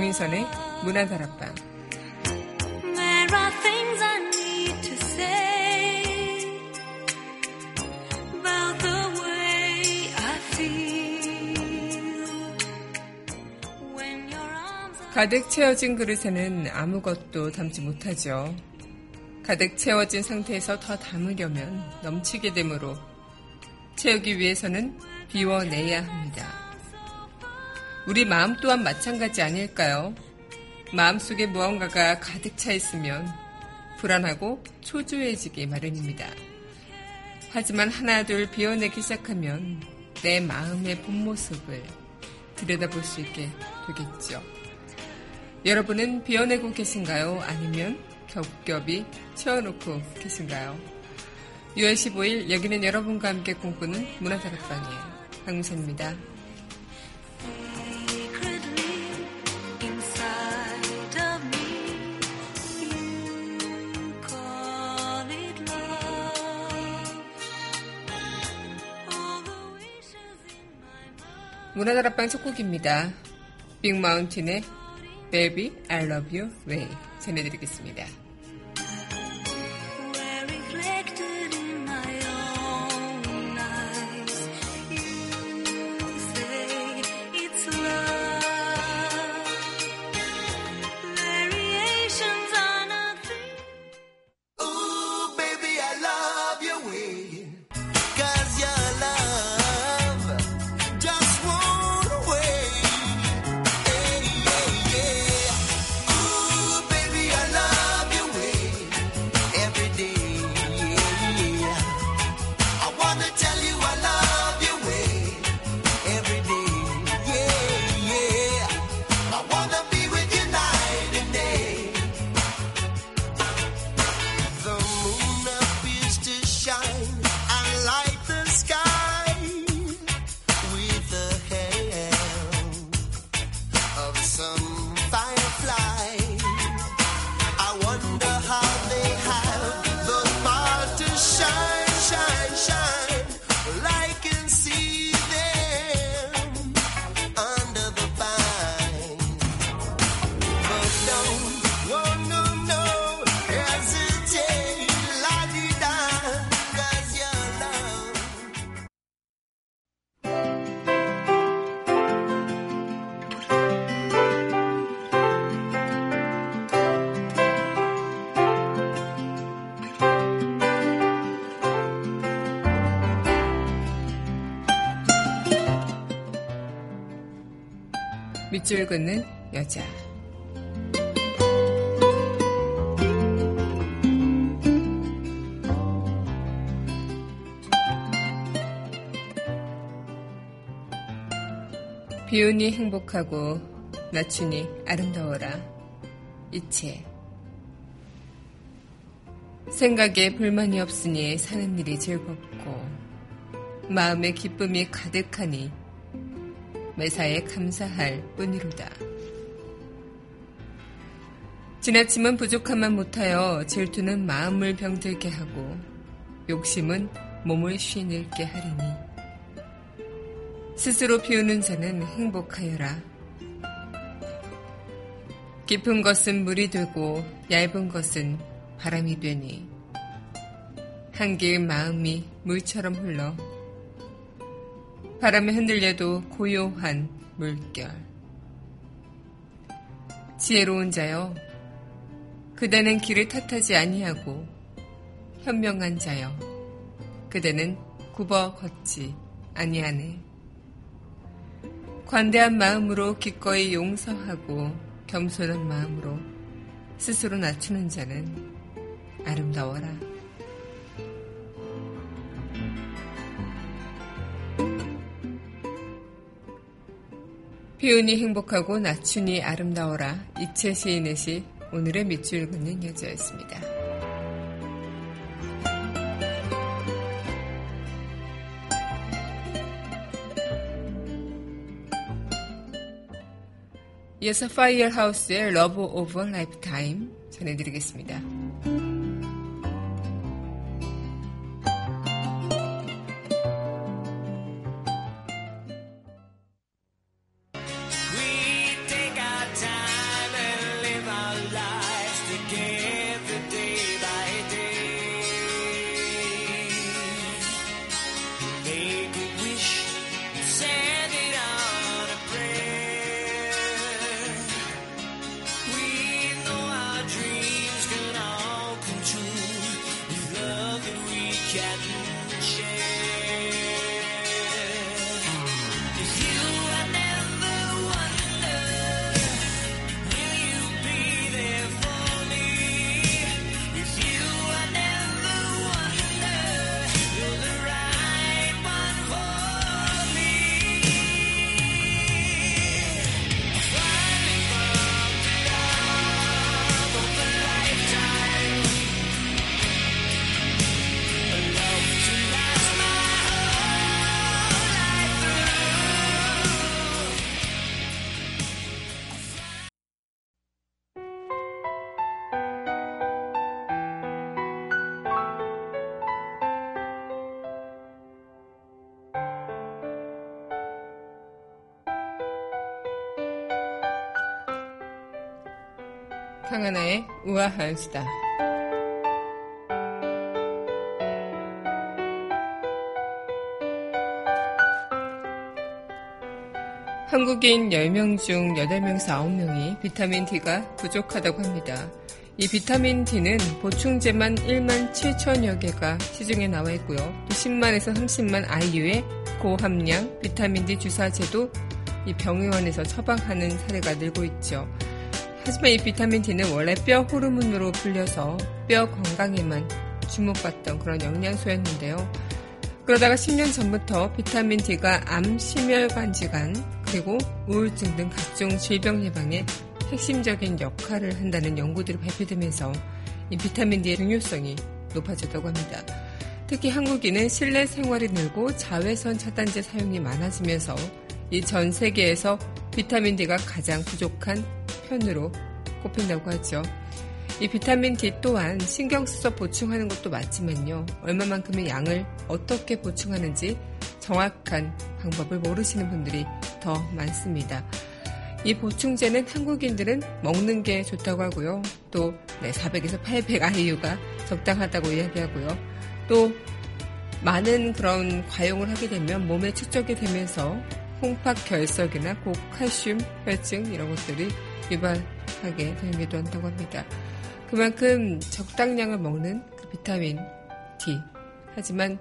강민선의 문화다락방 There are things I need to say about the way I feel when your arms are 가득 채워진 그릇에는 아무것도 담지 못하죠. 가득 채워진 상태에서 더 담으려면 넘치게 되므로 채우기 위해서는 비워내야 합니다. 우리 마음 또한 마찬가지 아닐까요? 마음속에 무언가가 가득 차 있으면 불안하고 초조해지기 마련입니다. 하지만 하나둘 비워내기 시작하면 내 마음의 본 모습을 들여다볼 수 있게 되겠죠. 여러분은 비워내고 계신가요? 아니면 겹겹이 채워놓고 계신가요? 6월 15일 여기는 여러분과 함께 꿈꾸는 문화다락방이에요. 강민선입니다. 문화다락방 첫 곡입니다. 빅마운틴의 Baby I Love You Way 전해드리겠습니다. 밑줄 긋는 여자. 비운이 행복하고 낮춘이 아름다워라. 이체. 생각에 불만이 없으니 사는 일이 즐겁고 마음에 기쁨이 가득하니 매사에 감사할 뿐이로다. 지나침은 부족함만 못하여 질투는 마음을 병들게 하고 욕심은 몸을 쉬늙게 하리니 스스로 비우는 자는 행복하여라. 깊은 것은 물이 되고 얇은 것은 바람이 되니 한개의 마음이 물처럼 흘러 바람에 흔들려도 고요한 물결. 지혜로운 자여, 그대는 길을 탓하지 아니하고 현명한 자여, 그대는 굽어 걷지 아니하네. 관대한 마음으로 기꺼이 용서하고 겸손한 마음으로 스스로 낮추는 자는 아름다워라. 비운이 행복하고 낮춘이 아름다워라 이채 시인의 시 오늘의 밑줄 긋는 여자였습니다. 이어서 파이어하우스의 러브 오버 라이프타임 전해드리겠습니다. 우아한 수다. 한국인 10명 중 8명에서 9명이 비타민 D가 부족하다고 합니다. 이 비타민 D는 보충제만 1만 7천여 개가 시중에 나와 있고요. 또 10만에서 30만 아이유의 고함량 비타민 D 주사제도 이 병의원에서 처방하는 사례가 늘고 있죠. 하지만 이 비타민 D는 원래 뼈 호르몬으로 불려서 뼈 건강에만 주목받던 그런 영양소였는데요. 그러다가 10년 전부터 비타민 D가 암, 심혈관 질환, 그리고 우울증 등 각종 질병 예방에 핵심적인 역할을 한다는 연구들이 발표되면서 이 비타민 D의 중요성이 높아졌다고 합니다. 특히 한국인은 실내 생활이 늘고 자외선 차단제 사용이 많아지면서 이 전 세계에서 비타민 D가 가장 부족한 편으로 꼽힌다고 하죠. 이 비타민 D 또한 신경 써서 보충하는 것도 맞지만요. 얼마만큼의 양을 어떻게 보충하는지 정확한 방법을 모르시는 분들이 더 많습니다. 이 보충제는 한국인들은 먹는 게 좋다고 하고요. 또 네, 400에서 800 IU가 적당하다고 이야기하고요. 또 많은 그런 과용을 하게 되면 몸에 축적이 되면서 홍팍 결석이나 고칼슘 혈증 이런 것들이 유발하게 되기도 한다고 합니다. 그만큼 적당량을 먹는 그 비타민 D. 하지만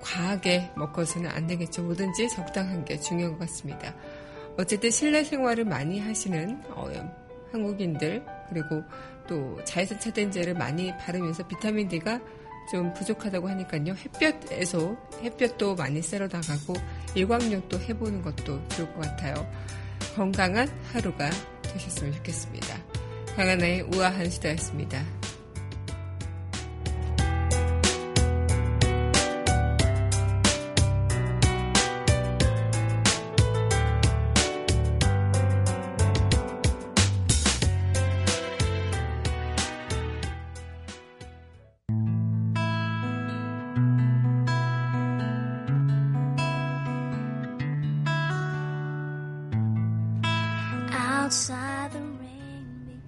과하게 먹어서는 안 되겠죠. 뭐든지 적당한 게 중요한 것 같습니다. 어쨌든 실내 생활을 많이 하시는 어, 한국인들 그리고 또 자외선 차단제를 많이 바르면서 비타민 D가 좀 부족하다고 하니까요. 햇볕에서 햇볕도 많이 쐬러 나가고 일광욕도 해보는 것도 좋을 것 같아요. 건강한 하루가 되셨으면 좋겠습니다. 강하나의 우아한 수다였습니다.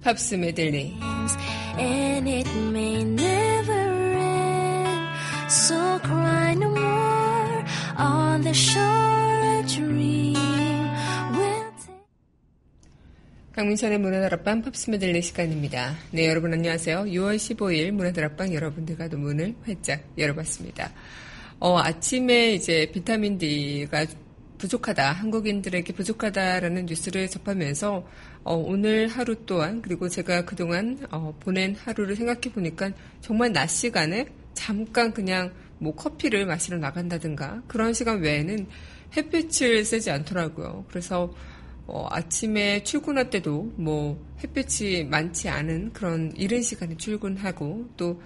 팝스 메들리 begins and it may never end. So cry no more on the shore a dream will take. 강민선의 문화다락방 팝스 메들리 시간입니다. 네, 여러분 안녕하세요. 6월 15일 문화다락방 여러분들과도 문을 활짝 열어봤습니다. 어, 아침에 이제 비타민 D가 부족하다, 한국인들에게 부족하다라는 뉴스를 접하면서 어, 오늘 하루 또한 그리고 제가 그동안 어, 보낸 하루를 생각해 보니까 정말 낮 시간에 잠깐 그냥 뭐 커피를 마시러 나간다든가 그런 시간 외에는 햇빛을 쐬지 않더라고요. 그래서 어, 아침에 출근할 때도 뭐 햇빛이 많지 않은 그런 이른 시간에 출근하고 또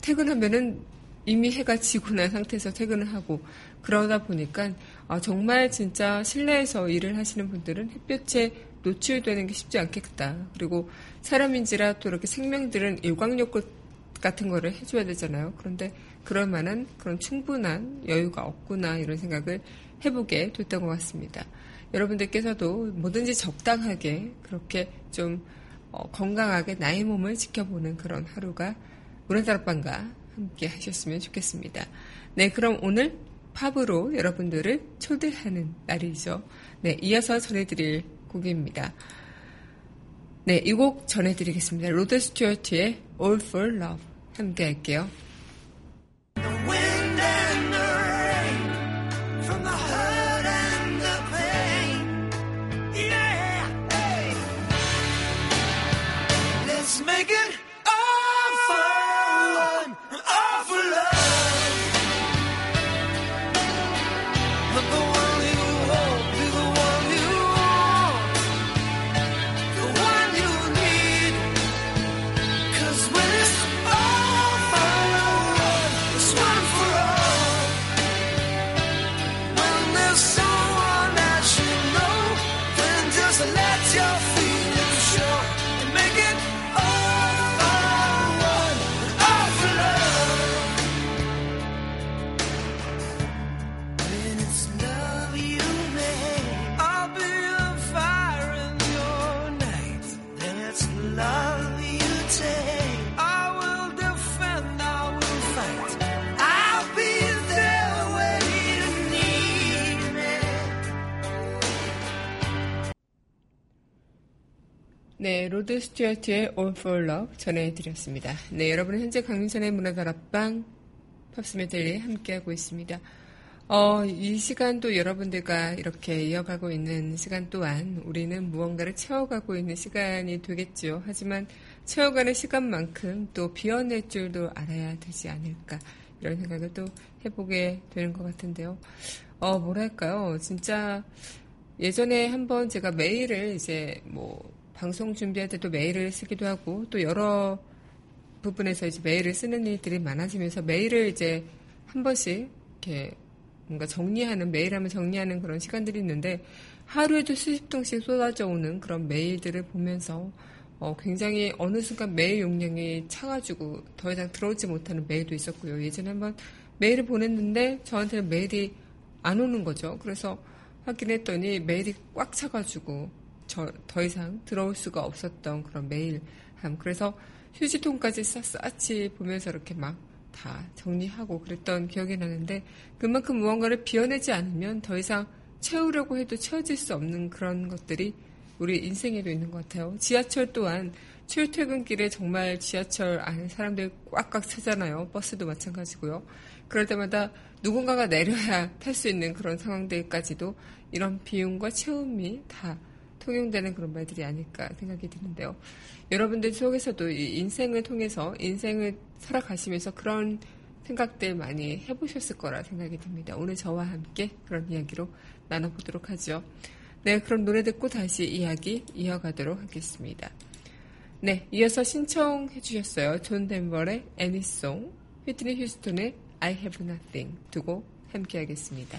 퇴근하면은 이미 해가 지고 난 상태에서 퇴근을 하고 그러다 보니까 아, 정말 진짜 실내에서 일을 하시는 분들은 햇볕에 노출되는 게 쉽지 않겠다. 그리고 사람인지라 또 이렇게 생명들은 일광욕 같은 거를 해줘야 되잖아요. 그런데 그럴 만한 그런 충분한 여유가 없구나 이런 생각을 해보게 됐던 것 같습니다. 여러분들께서도 뭐든지 적당하게 그렇게 좀 어, 건강하게 나의 몸을 지켜보는 그런 하루가 문화다락방과 함께 하셨으면 좋겠습니다. 네, 그럼 오늘 팝으로 여러분들을 초대하는 날이죠. 네, 이어서 전해드릴 곡입니다. 네, 이 곡 전해드리겠습니다. 로드 스튜어트의 All for Love 함께 할게요. 스튜어트의 All for Love 전해드렸습니다. 네, 여러분은 현재 강민선의 문화다락방 팝스메들리 함께하고 있습니다. 어, 이 시간도 여러분들과 이렇게 이어가고 있는 시간 또한 우리는 무언가를 채워가고 있는 시간이 되겠죠. 하지만 채워가는 시간만큼 또 비워낼 줄도 알아야 되지 않을까 이런 생각을 또 해보게 되는 것 같은데요. 어, 뭐랄까요. 진짜 예전에 한번 제가 메일을 이제 뭐 방송 준비할 때도 메일을 쓰기도 하고 또 여러 부분에서 이제 메일을 쓰는 일들이 많아지면서 메일을 이제 한 번씩 이렇게 뭔가 정리하는 메일하면 정리하는 그런 시간들이 있는데 하루에도 수십 통씩 쏟아져 오는 그런 메일들을 보면서 어, 굉장히 어느 순간 메일 용량이 차가지고 더 이상 들어오지 못하는 메일도 있었고요. 예전에 한번 메일을 보냈는데 저한테는 메일이 안 오는 거죠. 그래서 확인했더니 메일이 꽉 차가지고 저, 더 이상 들어올 수가 없었던 그런 메일함. 그래서 휴지통까지 샅샅이 보면서 이렇게 막 다 정리하고 그랬던 기억이 나는데 그만큼 무언가를 비워내지 않으면 더 이상 채우려고 해도 채워질 수 없는 그런 것들이 우리 인생에도 있는 것 같아요. 지하철 또한 출퇴근길에 정말 지하철 안에 사람들 꽉꽉 차잖아요. 버스도 마찬가지고요. 그럴 때마다 누군가가 내려야 탈 수 있는 그런 상황들까지도 이런 비움과 채움이 다 통용되는 그런 말들이 아닐까 생각이 드는데요. 여러분들 속에서도 이 인생을 통해서 인생을 살아가시면서 그런 생각들 많이 해보셨을 거라 생각이 듭니다. 오늘 저와 함께 그런 이야기로 나눠보도록 하죠. 네, 그럼 노래 듣고 다시 이야기 이어가도록 하겠습니다. 네, 이어서 신청해 주셨어요. 존 덴버의 Annie's Song, 휘트니 휴스톤의 I Have Nothing 두고 함께 하겠습니다.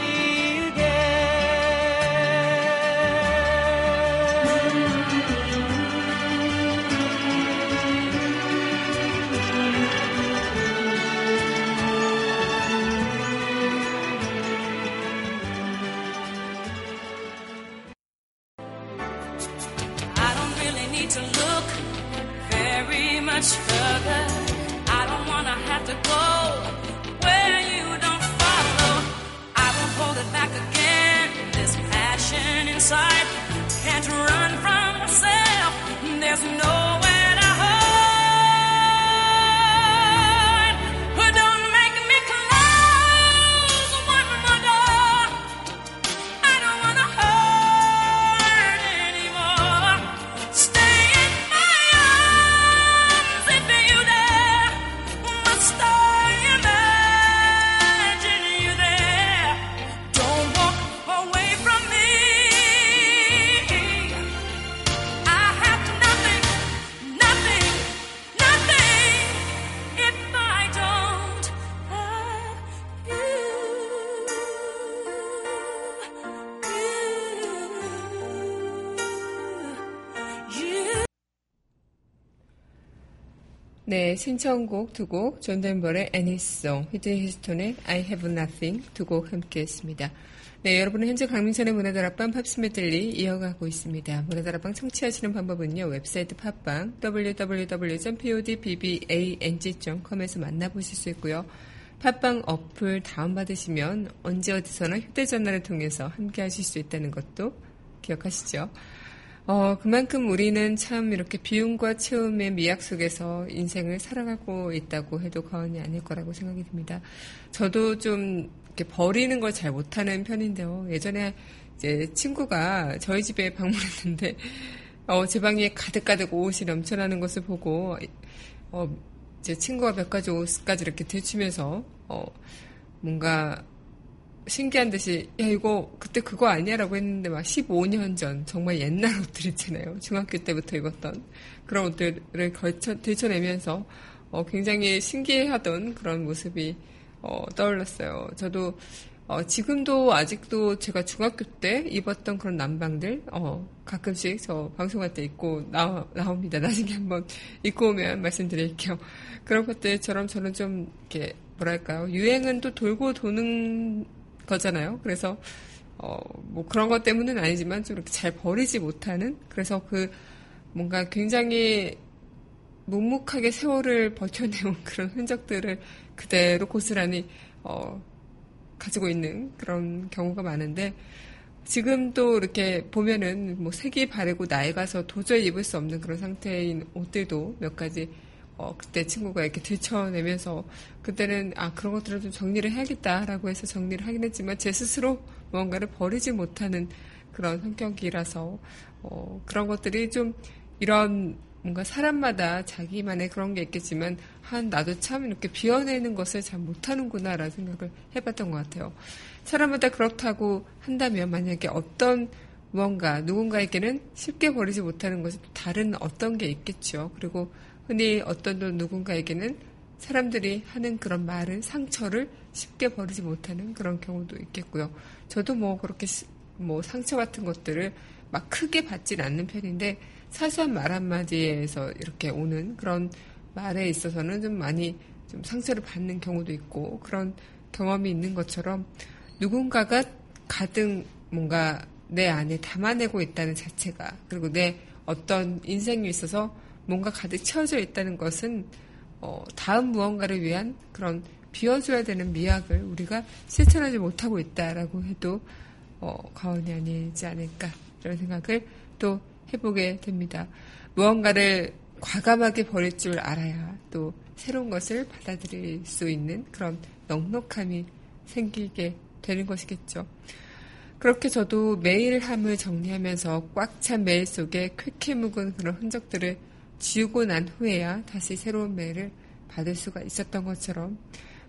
네, 신청곡 두 곡, 존 덴버의 Annie's Song, 휘트니 휴스톤의 I Have Nothing 두 곡 함께 했습니다. 네, 여러분은 현재 강민선의 문화다락방 팝스메들리 이어가고 있습니다. 문화다락방 청취하시는 방법은요, 웹사이트 팟빵 www.podbbang.com에서 만나보실 수 있고요. 팟빵 어플 다운받으시면 언제 어디서나 휴대전화를 통해서 함께 하실 수 있다는 것도 기억하시죠? 어, 그만큼 우리는 참 이렇게 비움과 채움의 미학 속에서 인생을 살아가고 있다고 해도 과언이 아닐 거라고 생각이 듭니다. 저도 좀 이렇게 버리는 걸 잘 못하는 편인데요. 예전에 이제 친구가 저희 집에 방문했는데, 어, 제 방에 가득가득 옷이 넘쳐나는 것을 보고, 어, 제 친구가 몇 가지 옷까지 이렇게 들추면서, 어, 뭔가 신기한 듯이 야 이거 그때 그거 아니야라고 했는데 막 15년 전 정말 옛날 옷들 있잖아요. 중학교 때부터 입었던 그런 옷들을 걸쳐 들춰내면서 어, 굉장히 신기해하던 그런 모습이 어, 떠올랐어요. 저도 어, 지금도 아직도 제가 중학교 때 입었던 그런 남방들 어, 가끔씩 저 방송할 때 입고 나, 나옵니다. 나중에 한번 입고 오면 말씀드릴게요. 그런 것들처럼 저는 좀 이렇게 뭐랄까요 유행은 또 돌고 도는 거잖아요. 그래서 어, 뭐 그런 것 때문은 아니지만 좀 이렇게 잘 버리지 못하는 그래서 그 뭔가 굉장히 묵묵하게 세월을 버텨내온 그런 흔적들을 그대로 고스란히 어, 가지고 있는 그런 경우가 많은데 지금도 이렇게 보면은 뭐 색이 바르고 낡아서 도저히 입을 수 없는 그런 상태인 옷들도 몇 가지 어, 그때 친구가 이렇게 들춰내면서 그때는 아 그런 것들을 좀 정리를 해야겠다라고 해서 정리를 하긴 했지만 제 스스로 무언가를 버리지 못하는 그런 성격이라서 어, 그런 것들이 좀 이런 뭔가 사람마다 자기만의 그런 게 있겠지만 한 나도 참 이렇게 비워내는 것을 잘 못하는구나라는 생각을 해봤던 것 같아요. 사람마다 그렇다고 한다면 만약에 어떤 무언가 누군가에게는 쉽게 버리지 못하는 것이 다른 어떤 게 있겠죠. 그리고 흔히 어떤 또 누군가에게는 사람들이 하는 그런 말을 상처를 쉽게 버리지 못하는 그런 경우도 있겠고요. 저도 뭐 그렇게 시- 뭐 상처 같은 것들을 막 크게 받진 않는 편인데 사소한 말 한마디에서 이렇게 오는 그런 말에 있어서는 좀 많이 좀 상처를 받는 경우도 있고 그런 경험이 있는 것처럼 누군가가 가득 뭔가 내 안에 담아내고 있다는 자체가 그리고 내 어떤 인생에 있어서 뭔가 가득 채워져 있다는 것은 어, 다음 무언가를 위한 그런 비워줘야 되는 미학을 우리가 실천하지 못하고 있다라고 해도 어, 과언이 아니지 않을까 이런 생각을 또 해보게 됩니다. 무언가를 과감하게 버릴 줄 알아야 또 새로운 것을 받아들일 수 있는 그런 넉넉함이 생기게 되는 것이겠죠. 그렇게 저도 매일함을 정리하면서 꽉 찬 매일 속에 쾌쾌 묵은 그런 흔적들을 지우고 난 후에야 다시 새로운 매일을 받을 수가 있었던 것처럼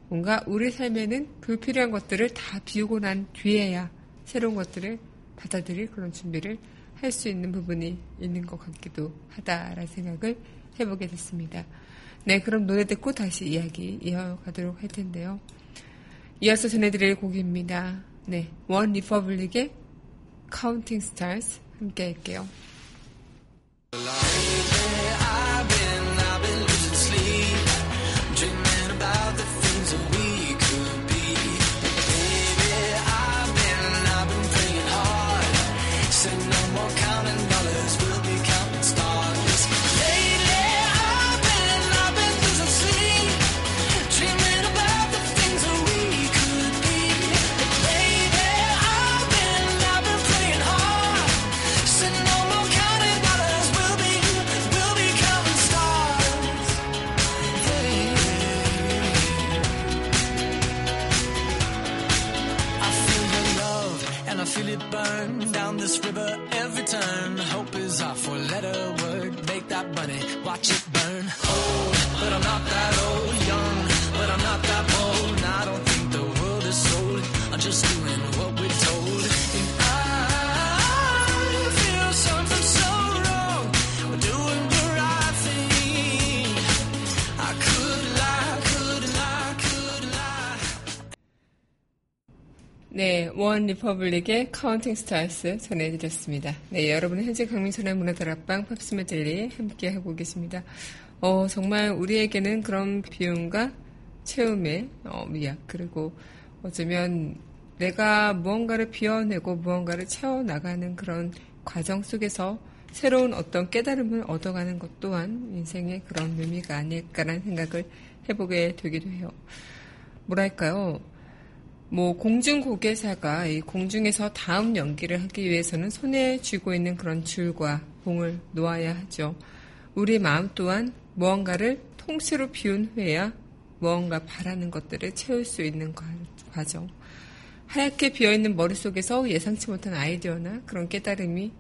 뭔가 우리 삶에는 불필요한 것들을 다 비우고 난 뒤에야 새로운 것들을 받아들일 그런 준비를 할 수 있는 부분이 있는 것 같기도 하다라는 생각을 해보게 됐습니다. 네, 그럼 노래 듣고 다시 이야기 이어가도록 할 텐데요. 이어서 전해드릴 곡입니다. 네, 원 리퍼블릭의 Counting Stars 함께 할게요. 네, OneRepublic의 Counting Stars 전해드렸습니다. 네, 여러분은 현재 강민선의 문화다락방 팝스 메들리 함께 하고 계십니다. 어, 정말 우리에게는 그런 비움과 채움의 어, 미학 그리고 어쩌면 내가 무언가를 비워내고 무언가를 채워나가는 그런 과정 속에서 새로운 어떤 깨달음을 얻어가는 것 또한 인생의 그런 묘미가 아닐까라는 생각을 해보게 되기도 해요. 뭐랄까요? 뭐 공중 고개사가 이 공중에서 다음 연기를 하기 위해서는 손에 쥐고 있는 그런 줄과 봉을 놓아야 하죠. 우리 마음 또한 무언가를 통째로 비운 후에야 무언가 바라는 것들을 채울 수 있는 과- 과정. 하얗게 비어있는 머릿속에서 예상치 못한 아이디어나 그런 깨달음이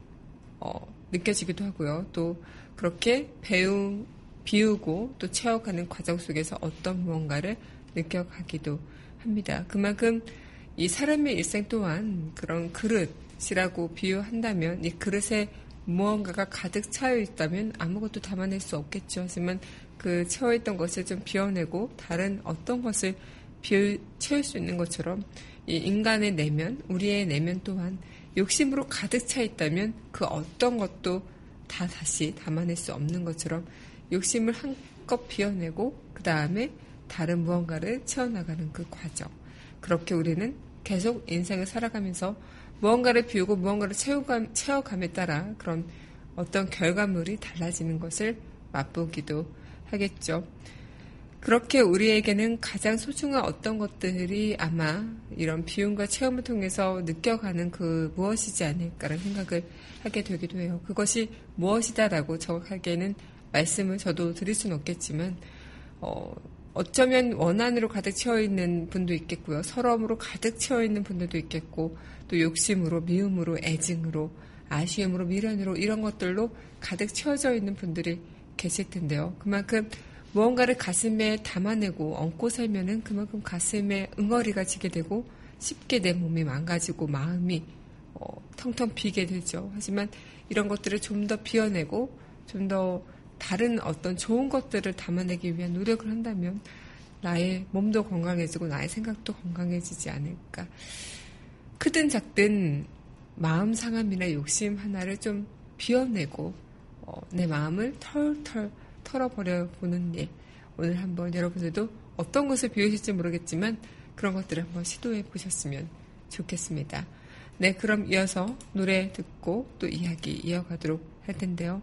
어, 느껴지기도 하고요. 또 그렇게 배우, 비우고 또 채워가는 과정 속에서 어떤 무언가를 느껴가기도 합니다. 그만큼 이 사람의 일생 또한 그런 그릇이라고 비유한다면 이 그릇에 무언가가 가득 차여 있다면 아무것도 담아낼 수 없겠죠. 하지만 그 채워있던 것을 좀 비워내고 다른 어떤 것을 비워 채울 수 있는 것처럼 이 인간의 내면, 우리의 내면 또한 욕심으로 가득 차 있다면 그 어떤 것도 다 다시 담아낼 수 없는 것처럼 욕심을 한껏 비워내고 그 다음에 다른 무언가를 채워나가는 그 과정. 그렇게 우리는 계속 인생을 살아가면서 무언가를 비우고 무언가를 채워감, 채워감에 따라 그런 어떤 결과물이 달라지는 것을 맛보기도 하겠죠. 그렇게 우리에게는 가장 소중한 어떤 것들이 아마 이런 비움과 체험을 통해서 느껴가는 그 무엇이지 않을까라는 생각을 하게 되기도 해요. 그것이 무엇이다라고 정확하게는 말씀을 저도 드릴 수는 없겠지만, 어, 어쩌면 원한으로 가득 채워 있는 분도 있겠고요. 서러움으로 가득 채워 있는 분들도 있겠고, 또 욕심으로, 미움으로, 애증으로, 아쉬움으로, 미련으로 이런 것들로 가득 채워져 있는 분들이 계실 텐데요. 그만큼 무언가를 가슴에 담아내고 얹고 살면은 그만큼 가슴에 응어리가 지게 되고 쉽게 내 몸이 망가지고 마음이 어, 텅텅 비게 되죠. 하지만 이런 것들을 좀 더 비워내고 좀더 다른 어떤 좋은 것들을 담아내기 위한 노력을 한다면 나의 몸도 건강해지고 나의 생각도 건강해지지 않을까. 크든 작든 마음 상함이나 욕심 하나를 좀 비워내고 어, 내 마음을 털털 털어버려 보는 일. 오늘 한번 여러분들도 어떤 것을 비우실지 모르겠지만 그런 것들을 한번 시도해 보셨으면 좋겠습니다. 네, 그럼 이어서 노래 듣고 또 이야기 이어가도록 할 텐데요.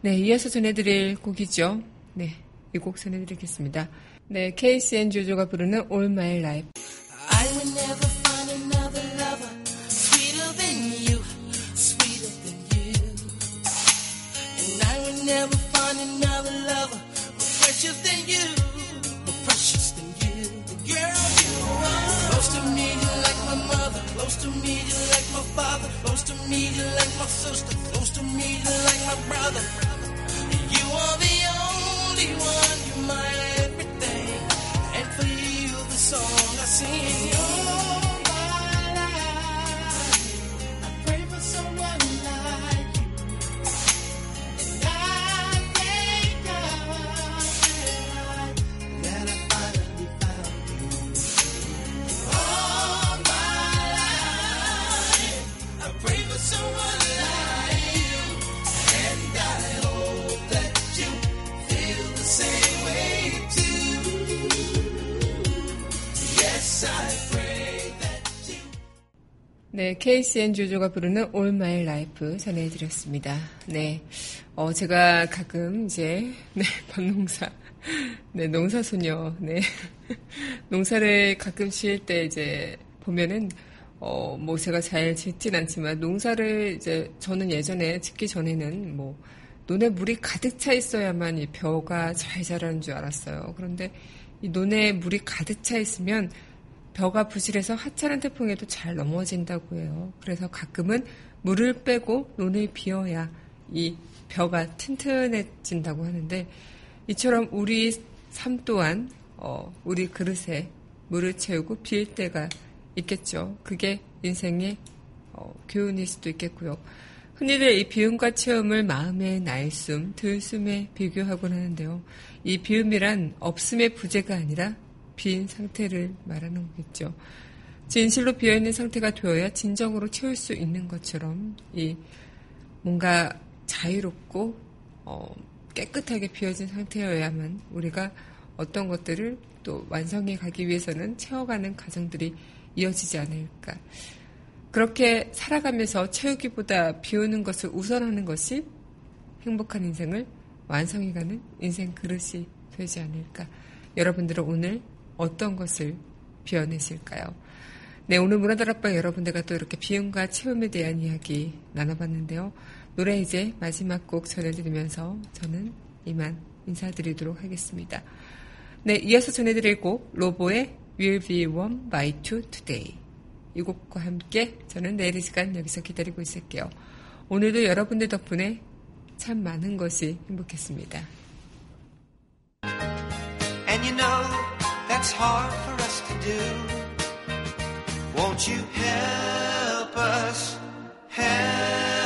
네, 이어서 전해드릴 곡이죠. 네, 이 곡 전해드리겠습니다. 네, KCN 조조가 부르는 All My Life. I will never find another lover sweeter than you, sweeter than you. And I will never find another lover more precious than you, more precious than you. Girl, you are close to me, you like my mother. Close to me, you like my father. Close to me, you like my sister. Close to me, you like my brother. Song I sing. 네, KCN 조조가 부르는 All My Life 전해드렸습니다. 네, 어, 제가 가끔 이제, 네, 밭농사, 네, 농사소녀, 네, 농사를 가끔 지을 때 이제 보면은, 어, 뭐 제가 잘 짓진 않지만 농사를 이제 저는 예전에 짓기 전에는 뭐 논에 물이 가득 차 있어야만 이 벼가 잘 자라는 줄 알았어요. 그런데 이 논에 물이 가득 차 있으면 벼가 부실해서 하찮은 태풍에도 잘 넘어진다고 해요. 그래서 가끔은 물을 빼고 논을 비워야 이 벼가 튼튼해진다고 하는데 이처럼 우리 삶 또한 어, 우리 그릇에 물을 채우고 비울 때가 있겠죠. 그게 인생의 어, 교훈일 수도 있겠고요. 흔히들 이 비움과 체험을 마음의 날숨, 들숨에 비교하곤 하는데요. 이 비움이란 없음의 부재가 아니라 빈 상태를 말하는 거겠죠. 진실로 비어있는 상태가 되어야 진정으로 채울 수 있는 것처럼 이 뭔가 자유롭고 어, 깨끗하게 비어진 상태여야만 우리가 어떤 것들을 또 완성해 가기 위해서는 채워가는 과정들이 이어지지 않을까. 그렇게 살아가면서 채우기보다 비우는 것을 우선하는 것이 행복한 인생을 완성해가는 인생 그릇이 되지 않을까. 여러분들은 오늘 어떤 것을 비워내실까요? 네, 오늘 문화다락방 여러분들과 또 이렇게 비움과 채움에 대한 이야기 나눠봤는데요. 노래 이제 마지막 곡 전해드리면서 저는 이만 인사드리도록 하겠습니다. 네, 이어서 전해드릴 곡 로보의 Will Be Warm by Two Today. 이 곡과 함께 저는 내일 이 시간 여기서 기다리고 있을게요. 오늘도 여러분들 덕분에 참 많은 것이 행복했습니다. that's hard for us to do. Won't you help us? Help